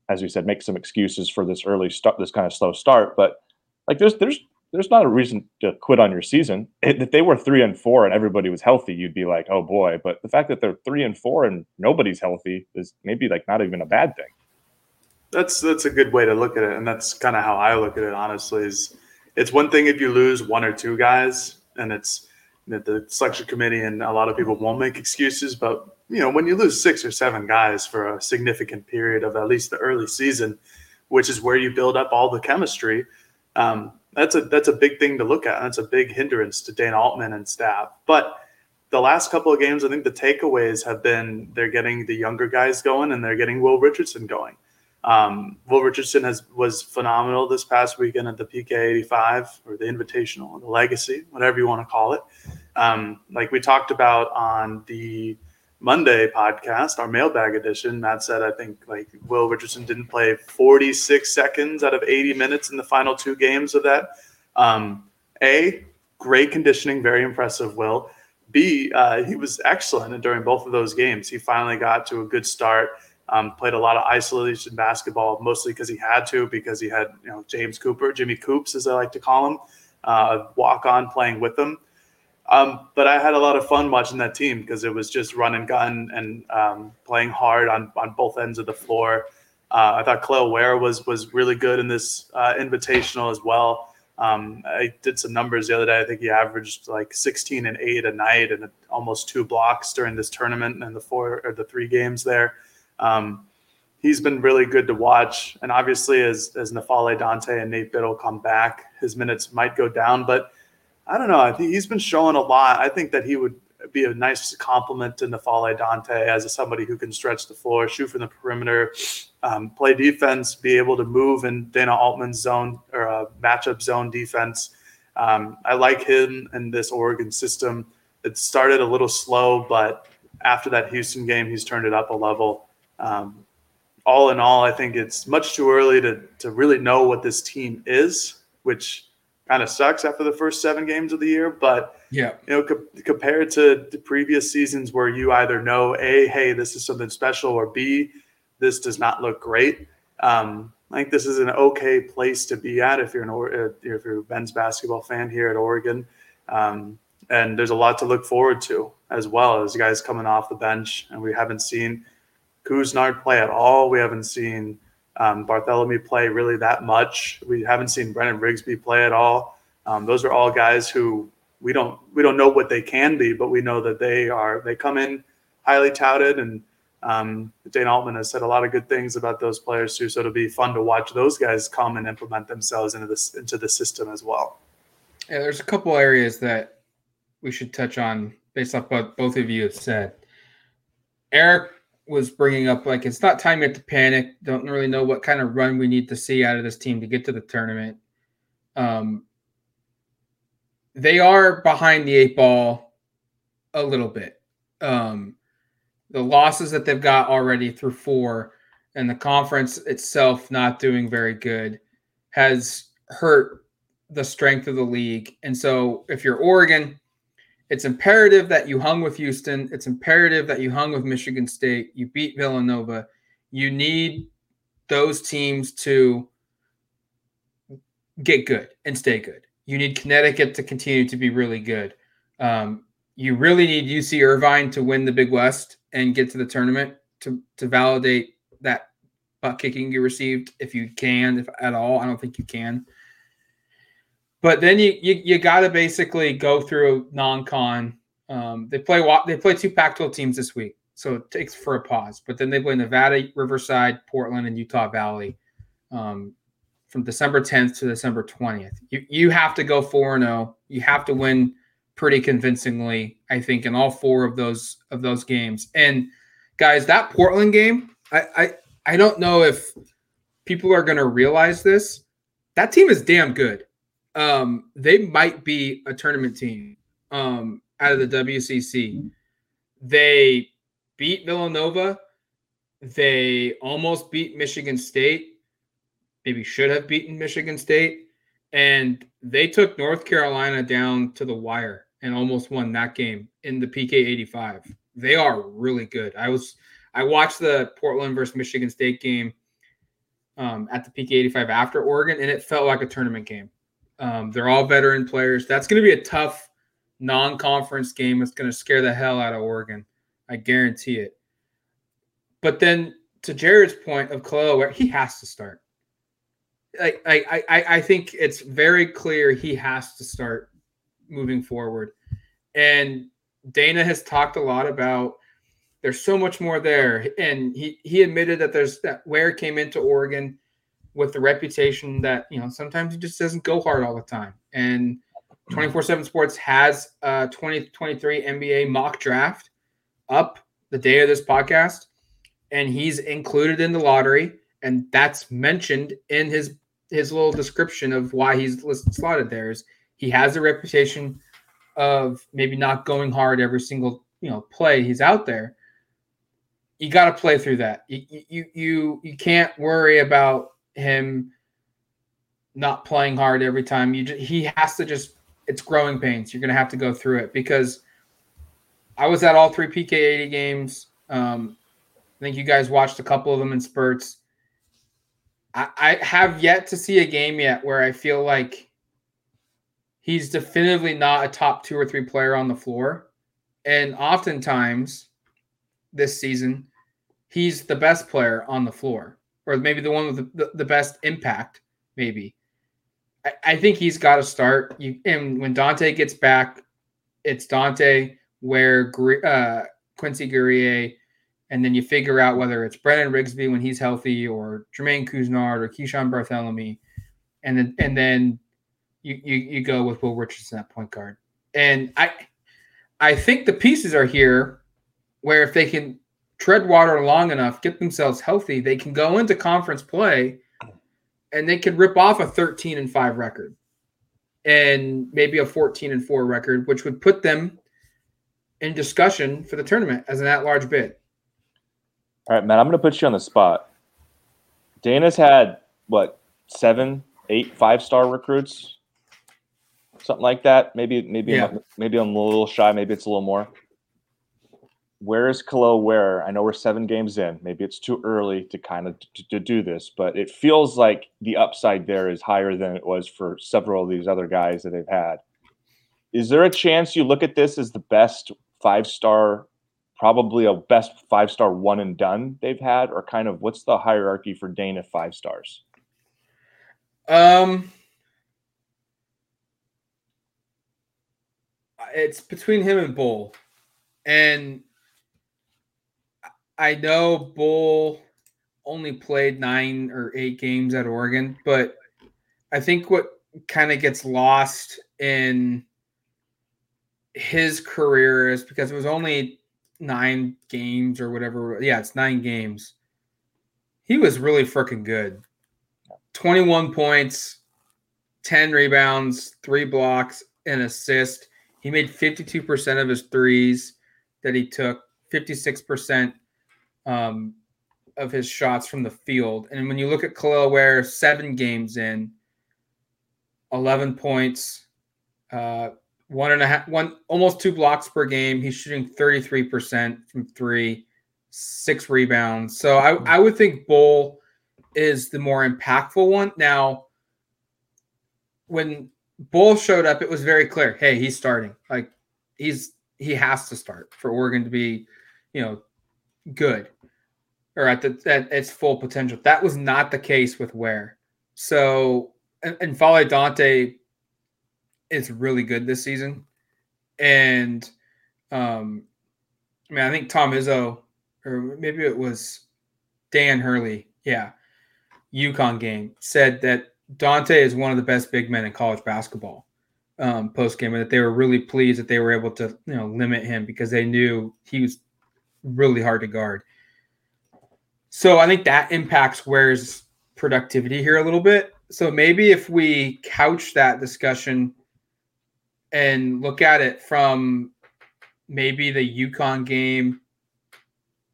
as we said, make some excuses for this early start, this kind of slow start. But like, there's there's there's not a reason to quit on your season. If they were three and four and everybody was healthy, you'd be like, oh boy. But the fact that they're three and four and nobody's healthy is maybe like not even a bad thing. That's that's a good way to look at it, and that's kind of how I look at it. Honestly, is it's one thing if you lose one or two guys, and it's that the selection committee and a lot of people won't make excuses. But you know, when you lose six or seven guys for a significant period of at least the early season, which is where you build up all the chemistry, um, that's a that's a big thing to look at. And that's a big hindrance to Dana Altman and staff. But the last couple of games, I think the takeaways have been they're getting the younger guys going and they're getting Will Richardson going. Um, Will Richardson has was phenomenal this past weekend at the PK 85 or the Invitational, the Legacy, whatever you want to call it. Um, like we talked about on the Monday podcast, our mailbag edition, Matt said I think like Will Richardson didn't play 46 seconds out of 80 minutes in the final two games of that. Um, a great conditioning, very impressive. Will. B, uh, he was excellent during both of those games. He finally got to a good start. Um, played a lot of isolation basketball, mostly because he had to, because he had you know James Cooper, Jimmy Coops, as I like to call him, uh, walk on playing with them. Um, but I had a lot of fun watching that team because it was just run and gun and um, playing hard on, on both ends of the floor. Uh, I thought Cleo Ware was was really good in this uh, invitational as well. Um, I did some numbers the other day. I think he averaged like 16 and eight a night and almost two blocks during this tournament and the four or the three games there. Um, he's been really good to watch. And obviously, as as N'Faly Dante and Nate Bittle come back, his minutes might go down. But I don't know. I think he's been showing a lot. I think that he would be a nice compliment to N'Faly Dante as somebody who can stretch the floor, shoot from the perimeter, um, play defense, be able to move in Dana Altman's zone or a matchup zone defense. Um, I like him in this Oregon system. It started a little slow, but after that Houston game, he's turned it up a level. Um, all in all, I think it's much too early to to really know what this team is, which kind of sucks after the first seven games of the year. But Yeah. you know, co- compared to the previous seasons where you either know a, hey, this is something special, or b, this does not look great. Um, I think this is an okay place to be at if you're an or- uh, if you're a men's basketball fan here at Oregon. Um, and there's a lot to look forward to as well as guys coming off the bench, and we haven't seen Couisnard play at all. We haven't seen um, Barthelemy play really that much. We haven't seen Brennan Rigsby play at all. Um, those are all guys who we don't we don't know what they can be, but we know that they are they come in highly touted and Um, Dana Altman has said a lot of good things about those players too, so it'll be fun to watch those guys come and implement themselves into this into the system as well. Yeah, there's a couple areas that we should touch on based off what both of you have said. Eric was bringing up like it's not time yet to panic. Don't really know what kind of run we need to see out of this team to get to the tournament. Um, they are behind the eight ball a little bit. Um, the losses that they've got already through four and the conference itself not doing very good has hurt the strength of the league. And so if you're Oregon, it's imperative that you hung with Houston. It's imperative that you hung with Michigan State. You beat Villanova. You need those teams to get good and stay good. You need Connecticut to continue to be really good. Um, you really need UC Irvine to win the Big West and get to the tournament to to validate that butt kicking you received if you can, if at all. I don't think you can. But then you you, you got to basically go through non-con. Um, they play they play two Pac-12 teams this week, so it takes for a pause. But then they play Nevada, Riverside, Portland, and Utah Valley um, from December 10th to December 20th. You you have to go four and zero. Oh. You have to win pretty convincingly, I think, in all four of those of those games. And guys, that Portland game, I I, I don't know if people are going to realize this. That team is damn good. Um, they might be a tournament team um, out of the WCC. They beat Villanova. They almost beat Michigan State. Maybe should have beaten Michigan State. And they took North Carolina down to the wire and almost won that game in the PK 85. They are really good. I was I watched the Portland versus Michigan State game um, at the PK 85 after Oregon, and it felt like a tournament game. Um, they're all veteran players. That's going to be a tough non-conference game. It's going to scare the hell out of Oregon. I guarantee it. But then to Jared's point of Kel'el, he has to start. I, I, I, I think it's very clear he has to start moving forward. And Dana has talked a lot about there's so much more there. And he he admitted that there's that Ware came into Oregon with the reputation that, you know, sometimes he just doesn't go hard all the time. And mm-hmm. 24-7 Sports has a 2023 NBA mock draft up the day of this podcast. And he's included in the lottery. And that's mentioned in his his little description of why he's listed slotted there is he has a reputation of maybe not going hard every single you know play he's out there. You got to play through that. You, you you you can't worry about him not playing hard every time. You just, he has to just it's growing pains. You're gonna have to go through it because I was at all three PK 80 games. Um, I think you guys watched a couple of them in spurts. I, I have yet to see a game yet where I feel like he's definitively not a top two or three player on the floor. And oftentimes this season, he's the best player on the floor, or maybe the one with the, the, the best impact, maybe. I, I think he's got to start. You, and when Dante gets back, it's Dante, Ware uh, Quincy Guerrier, and then you figure out whether it's Brennan Rigsby when he's healthy, or Jermaine Couisnard, or Keeshawn Barthelemy, and then and then you, you you go with Will Richardson at point guard. And I I think the pieces are here where if they can tread water long enough, get themselves healthy, they can go into conference play and they could rip off a 13 and 5 record and maybe a 14 and 4 record, which would put them in discussion for the tournament as an at-large bid. All right, man, I'm going to put you on the spot. Dana's had what seven, eight five-star recruits something like that. Maybe maybe yeah. maybe I'm a little shy. Maybe it's a little more. Where is Kel'el? Where I know we're seven games in. Maybe it's too early to kind of to, to do this, but it feels like the upside there is higher than it was for several of these other guys that they've had. Is there a chance you look at this as the best five star, probably a best five star one and done they've had, or kind of what's the hierarchy for Dana five stars? Um, it's between him and Bol, and I know Bol only played nine or eight games at Oregon, but I think what kind of gets lost in his career is because it was only nine games or whatever. Yeah, it's nine games. He was really freaking good. 21 points, 10 rebounds, three blocks, an assist. He made 52% of his threes that he took, 56% um, of his shots from the field. And when you look at Kel'el Ware, seven games in, 11 points, uh, one and a half, one almost two blocks per game. He's shooting 33% from three, six rebounds. So I, I would think Bol is the more impactful one. Now, when Bol showed up, it was very clear. Hey, he's starting. Like he's he has to start for Oregon to be, you know, good or at the at its full potential. That was not the case with Ware. So and, and Fale Dante is really good this season. And um I mean I think Tom Izzo or maybe it was Dan Hurley, yeah, UConn game, said that Dante is one of the best big men in college basketball um, post game, and that they were really pleased that they were able to you know limit him because they knew he was really hard to guard. So I think that impacts Ware's productivity here a little bit. So maybe if we couch that discussion and look at it from maybe the UConn game,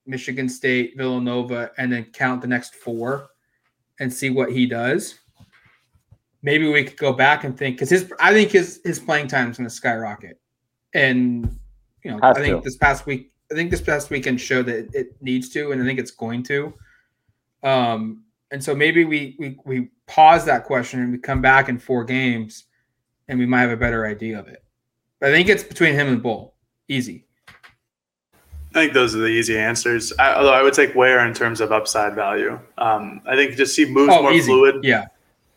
Michigan State, Villanova, and then count the next four and see what he does. Maybe we could go back and think because his I think his his playing time is going to skyrocket, and you know Has I think to. this past week I think this past weekend showed that it needs to, and I think it's going to. Um, and so maybe we we we pause that question and we come back in four games, and we might have a better idea of it. But I think it's between him and Bol, easy. I think those are the easy answers. I, although I would take Ware in terms of upside value. Um, I think just he moves oh, more easy. fluid. Yeah,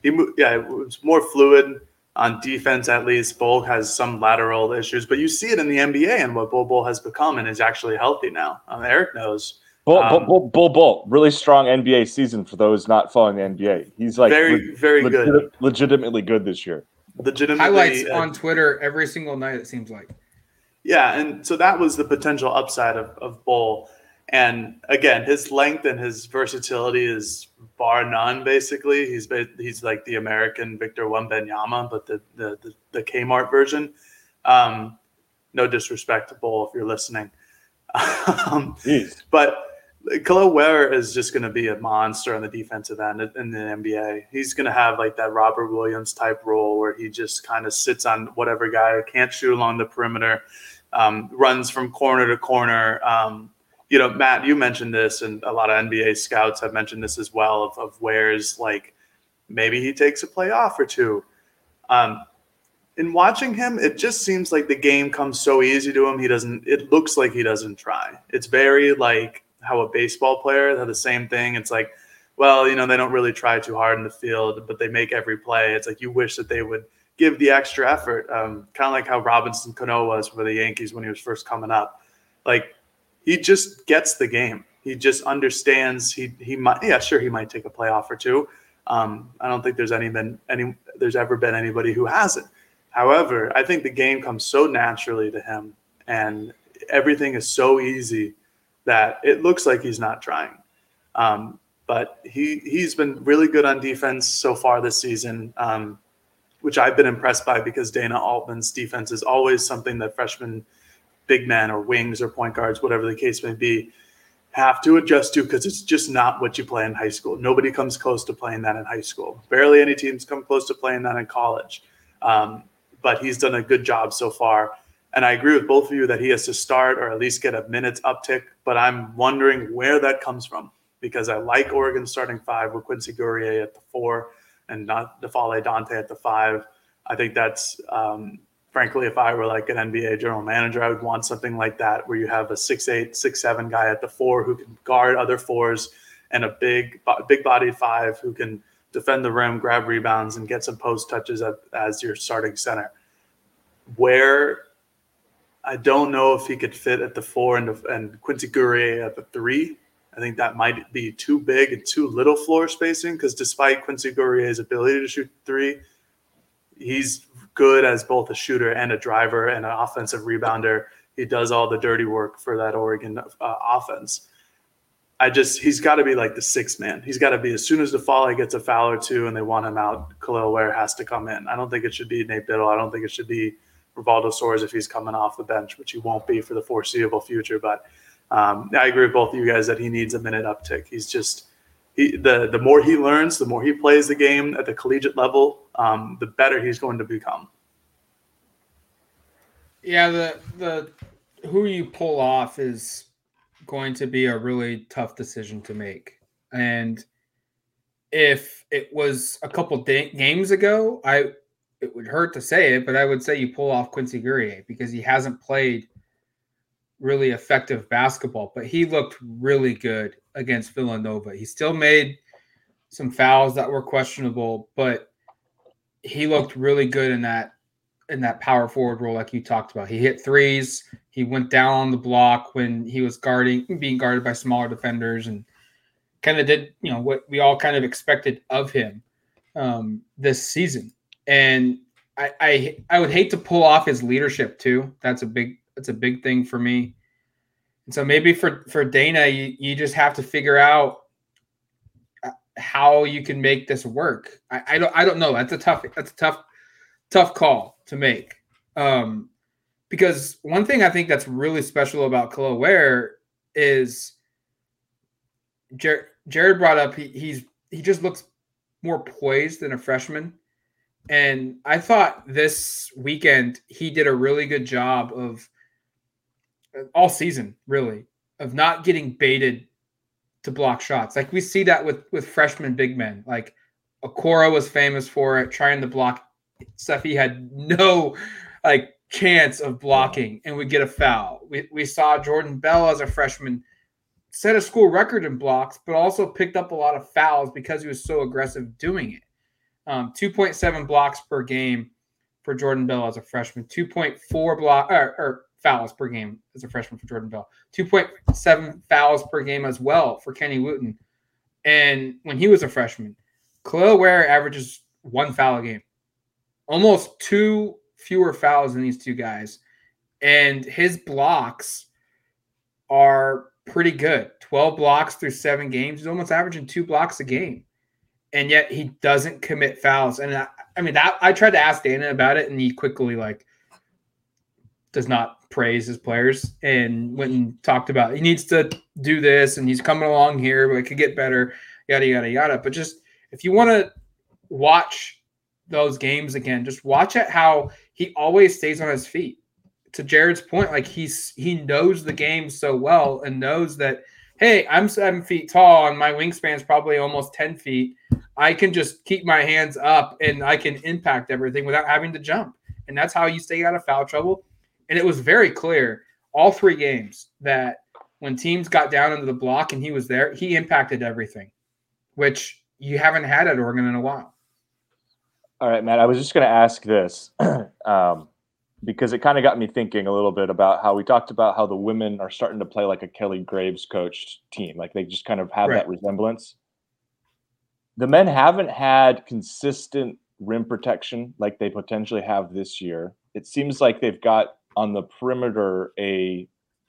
he yeah, it's more fluid on defense. At least Bol has some lateral issues, but you see it in the NBA and what Bol Bol has become and is actually healthy now. Um, Eric knows. Bol, um, Bol, Bol, Bol, really strong NBA season for those not following the NBA. He's like very, very good, legitimately good this year. Legitimately highlights uh, on Twitter every single night. It seems like. Yeah, and so that was the potential upside of, of Bol. And again, his length and his versatility is bar none. Basically, he's he's like the American Victor Wembanyama, but the the the, the Kmart version. Um, no disrespect to Bol if you're listening, um, but Kel'el Ware is just going to be a monster on the defensive end in the NBA. He's going to have like that Robert Williams type role where he just kind of sits on whatever guy can't shoot along the perimeter, um, runs from corner to corner. Um, you know, Matt, you mentioned this, and a lot of NBA scouts have mentioned this as well of, of Ware's like maybe he takes a play off or two. Um, in watching him, it just seems like the game comes so easy to him. He doesn't. It looks like he doesn't try. It's very like how a baseball player had the same thing. It's like, well, you know, they don't really try too hard in the field, but they make every play. It's like you wish that they would give the extra effort. Um, kind of like how Robinson Cano was for the Yankees when he was first coming up. Like he just gets the game. He just understands. He he might yeah sure he might take a playoff or two. Um, I don't think there's any been any there's ever been anybody who hasn't. However, I think the game comes so naturally to him, and everything is so easy that it looks like he's not trying. Um, but he he's been really good on defense so far this season, um, which I've been impressed by because Dana Altman's defense is always something that freshmen big men or wings or point guards, whatever the case may be, have to adjust to because it's just not what you play in high school. Nobody comes close to playing that in high school. Barely any teams come close to playing that in college. Um, but he's done a good job so far. And I agree with both of you that he has to start or at least get a minutes uptick. But I'm wondering where that comes from because I like Oregon starting five with Quincy Guerrier at the four and not N'Faly Dante at the five. I think that's um, frankly, if I were like an NBA general manager, I would want something like that where you have a six eight, six seven guy at the four who can guard other fours, and a big, big bodied five who can defend the rim, grab rebounds, and get some post touches as your starting center. Ware I don't know if he could fit at the four and, and Quincy Guerrier at the three. I think that might be too big and too little floor spacing because despite Quincy Guerrier's ability to shoot three, he's good as both a shooter and a driver and an offensive rebounder. He does all the dirty work for that Oregon uh, offense. I just he's got to be like the sixth man. He's got to be as soon as the fall gets a foul or two and they want him out, Kel'el Ware has to come in. I don't think it should be Nate Bittle. I don't think it should be Rivaldo Soares if he's coming off the bench, which he won't be for the foreseeable future. But um, I agree with both of you guys that he needs a minute uptick. He's just he, the the more he learns, the more he plays the game at the collegiate level, um, the better he's going to become. Yeah, the the who you pull off is going to be a really tough decision to make. And if it was a couple games ago, I it would hurt to say it, but I would say you pull off Quincy Guerrier because he hasn't played really effective basketball, but he looked really good against Villanova. He still made some fouls that were questionable, but he looked really good in that in that power forward role like you talked about. He hit threes, he went down on the block when he was guarding, being guarded by smaller defenders, and kind of did you know what we all kind of expected of him um, this season. And I, I I would hate to pull off his leadership too. That's a big that's a big thing for me. And so maybe for for Dana, you, you just have to figure out uh, how you can make this work. I, I don't I don't know. That's a tough that's a tough tough call to make. Um, because one thing I think that's really special about Kel'el Ware is Jared, Jared brought up he, he's he just looks more poised than a freshman. And I thought this weekend he did a really good job of all season, really, of not getting baited to block shots. Like we see that with with freshman big men. Like Okoro was famous for it, trying to block stuff he had no like chance of blocking and would get a foul. We, we saw Jordan Bell as a freshman set a school record in blocks, but also picked up a lot of fouls because he was so aggressive doing it. Um, 2.7 blocks per game for Jordan Bell as a freshman, 2.4 block or, or, fouls per game as a freshman for Jordan Bell, 2.7 fouls per game as well for Kenny Wooten. And when he was a freshman, Kel'el Ware averages one foul a game, almost two fewer fouls than these two guys. And his blocks are pretty good 12 blocks through seven games. He's almost averaging two blocks a game. And yet he doesn't commit fouls. And I, I mean, that I tried to ask Dana about it, and he quickly, like, does not praise his players and went and talked about he needs to do this and he's coming along here, but it could get better, yada, yada, yada. But just if you want to watch those games again, just watch it how he always stays on his feet. To Jared's point, like he's he knows the game so well and knows that hey, I'm seven feet tall and my wingspan is probably almost 10 feet. I can just keep my hands up and I can impact everything without having to jump. And that's how you stay out of foul trouble. And it was very clear all three games that when teams got down into the block and he was there, he impacted everything, which you haven't had at Oregon in a while. All right, Matt. I was just going to ask this um, because it kind of got me thinking a little bit about how we talked about how the women are starting to play like a Kelly Graves coached team. Like they just kind of have right. that resemblance. The men haven't had consistent rim protection like they potentially have this year. It seems like they've got on the perimeter a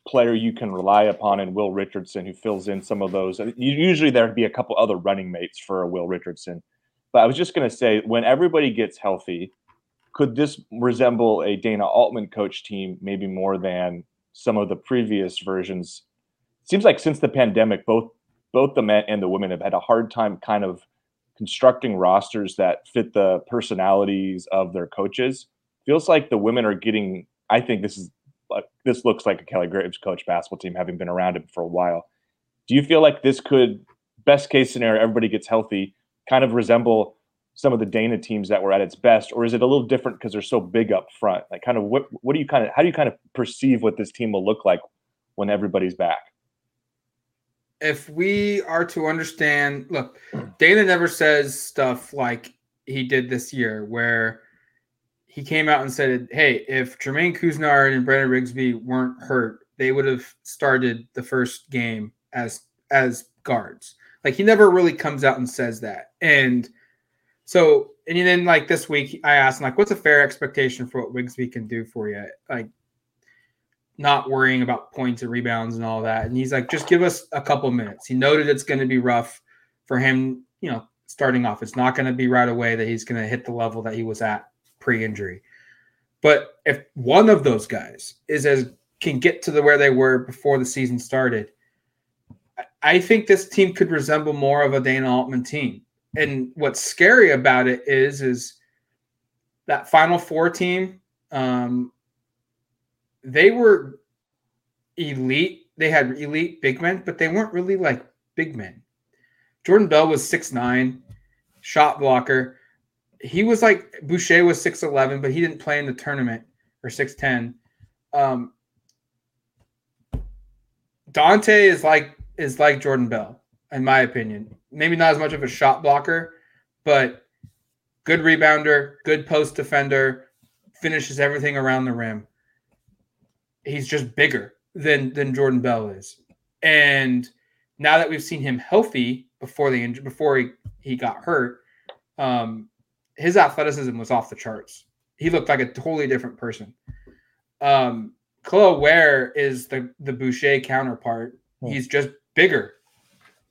player you can rely upon in Will Richardson who fills in some of those. Usually there'd be a couple other running mates for a Will Richardson but I was just going to say, when everybody gets healthy, could this resemble a Dana Altman coach team maybe more than some of the previous versions? seems like since the pandemic, both both the men and the women have had a hard time kind of constructing rosters that fit the personalities of their coaches. Feels like the women are getting. I think this is this looks like a Kelly Graves coach basketball team, having been around it for a while. Do you feel like this could, best case scenario, everybody gets healthy? kind of resemble some of the Dana teams that were at its best, or is it a little different because they're so big up front? Like, kind of what what do you kind of how do you kind of perceive what this team will look like when everybody's back? If we are to understand, look, Dana never says stuff like he did this year, where he came out and said, "Hey, if Jermaine Couisnard and Brennan Rigsby weren't hurt, they would have started the first game as as guards." Like he never really comes out and says that. And so, and then like this week, I asked him like, "What's a fair expectation for what Rigsby can do for you?" Like, not worrying about points and rebounds and all that. And he's like, "Just give us a couple minutes." He noted it's going to be rough for him, you know, starting off. It's not going to be right away that he's going to hit the level that he was at pre-injury. But if one of those guys is as can get to the where they were before the season started, I think this team could resemble more of a Dana Altman team. And what's scary about it is, is that Final Four team, um, they were elite. They had elite big men, but they weren't really like big men. Jordan Bell was six nine, shot blocker he was like Boucher was six eleven, but he didn't play in the tournament or six ten. Um, Dante is like is like Jordan Bell, in my opinion. Maybe not as much of a shot blocker, but good rebounder, good post defender, finishes everything around the rim. He's just bigger than than Jordan Bell is, and now that we've seen him healthy before the injury, before he, he got hurt, um, his athleticism was off the charts. He looked like a totally different person. Um, Kel'el Ware is the the Boucher counterpart. Hmm. He's just bigger,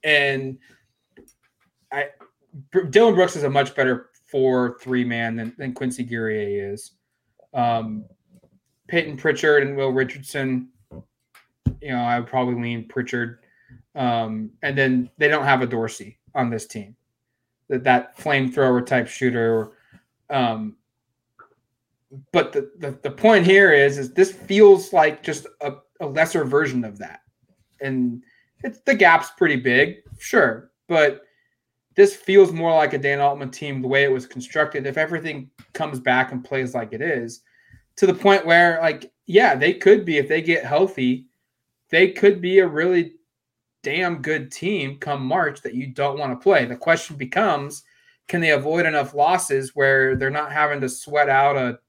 and I Dillon Brooks is a much better four three man than, than Quincy Guerrier is. Um, Payton Pritchard and Will Richardson. You know, I would probably lean Pritchard. Um, and then they don't have a Dorsey on this team that that flamethrower type shooter. Um, but the, the, the point here is is this feels like just a, a lesser version of that, and it's the gap's pretty big, sure, but this feels more like a Dan Altman team the way it was constructed. If everything comes back and plays like it is, to the point where like yeah, they could be if they get healthy, they could be a really damn good team come March that you don't want to play. The question becomes can they avoid enough losses where they're not having to sweat out a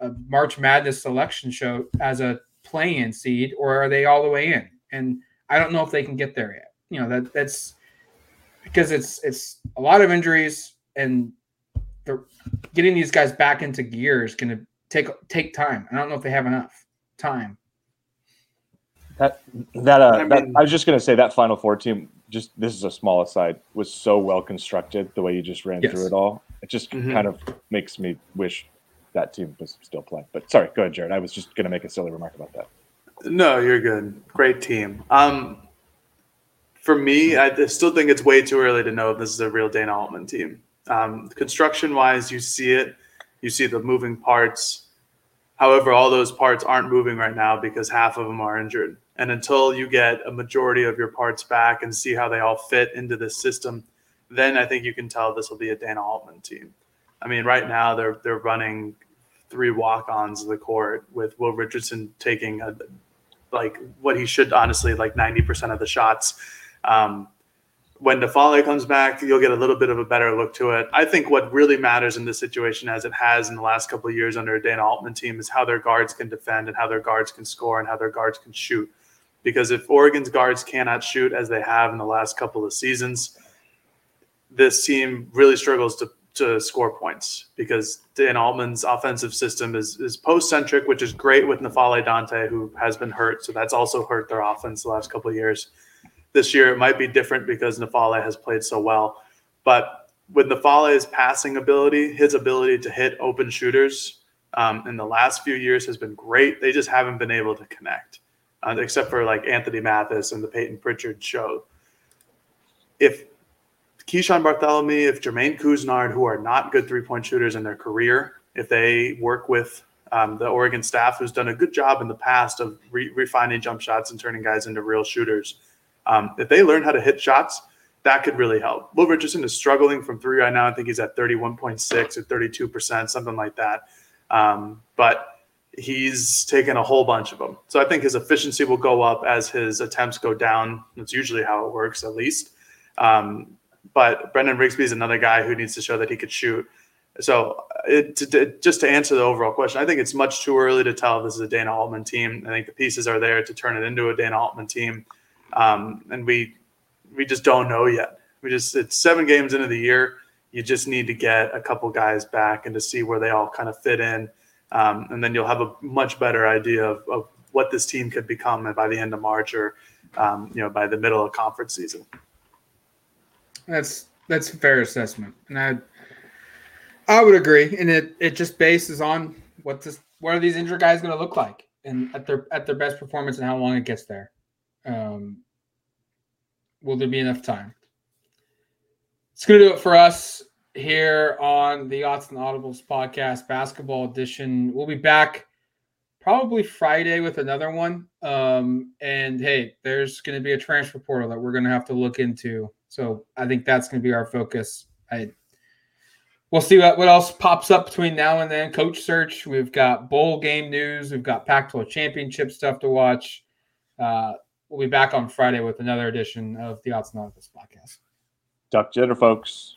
a March Madness selection show as a play-in seed, or are they all the way in? And I don't know if they can get there yet. You know that that's because it's it's a lot of injuries and they're getting these guys back into gear is going to take take time. I don't know if they have enough time. That that uh, I, mean, that, I was just gonna say that Final Four team. Just this is a small aside. Was so well constructed the way you just ran yes. through it all. It just mm-hmm. kind of makes me wish that team was still playing. But sorry, go ahead, Jared. I was just gonna make a silly remark about that. No, you're good. Great team. Um, for me, I still think it's way too early to know if this is a real Dana Altman team. Um, construction wise, you see it. You see the moving parts. However, all those parts aren't moving right now because half of them are injured. And until you get a majority of your parts back and see how they all fit into this system, then I think you can tell this will be a Dana Altman team. I mean, right now they're they're running three walk-ons of the court with Will Richardson taking a like what he should honestly like 90% of the shots. Um, when N'Faly comes back, you'll get a little bit of a better look to it. I think what really matters in this situation, as it has in the last couple of years under a Dana Altman team, is how their guards can defend and how their guards can score and how their guards can shoot. Because if Oregon's guards cannot shoot as they have in the last couple of seasons, this team really struggles to, to score points because Dan Altman's offensive system is, is post centric, which is great with N'Faly Dante, who has been hurt. So that's also hurt their offense the last couple of years this year it might be different because N'Faly has played so well. But with N'Faly's passing ability, his ability to hit open shooters um, in the last few years has been great. They just haven't been able to connect, uh, except for like Anthony Mathis and the Payton Pritchard show. If Keeshawn Barthelemy, if Jermaine Couisnard, who are not good three point shooters in their career, if they work with um, the Oregon staff, who's done a good job in the past of re- refining jump shots and turning guys into real shooters, um, if they learn how to hit shots, that could really help. Will Richardson is struggling from three right now. I think he's at 31.6 or 32%, something like that. Um, but he's taken a whole bunch of them. So I think his efficiency will go up as his attempts go down. That's usually how it works, at least. Um, but Brennan Rigsby is another guy who needs to show that he could shoot. So, it, to, just to answer the overall question, I think it's much too early to tell if this is a Dana Altman team. I think the pieces are there to turn it into a Dana Altman team, um, and we we just don't know yet. We just it's seven games into the year. You just need to get a couple guys back and to see where they all kind of fit in, um, and then you'll have a much better idea of, of what this team could become by the end of March or um, you know by the middle of conference season. That's that's a fair assessment, and I I would agree, and it it just bases on what this what are these injured guys going to look like, and at their at their best performance, and how long it gets there. Um, will there be enough time? It's going to do it for us here on the Odds and Audibles podcast, basketball edition. We'll be back probably Friday with another one. Um, and hey, there's going to be a transfer portal that we're going to have to look into. So I think that's going to be our focus. I we'll see what, what else pops up between now and then. Coach search. We've got bowl game news. We've got Pac-12 championship stuff to watch. Uh, we'll be back on Friday with another edition of the Odds and Audibles podcast. Duck jitter, folks.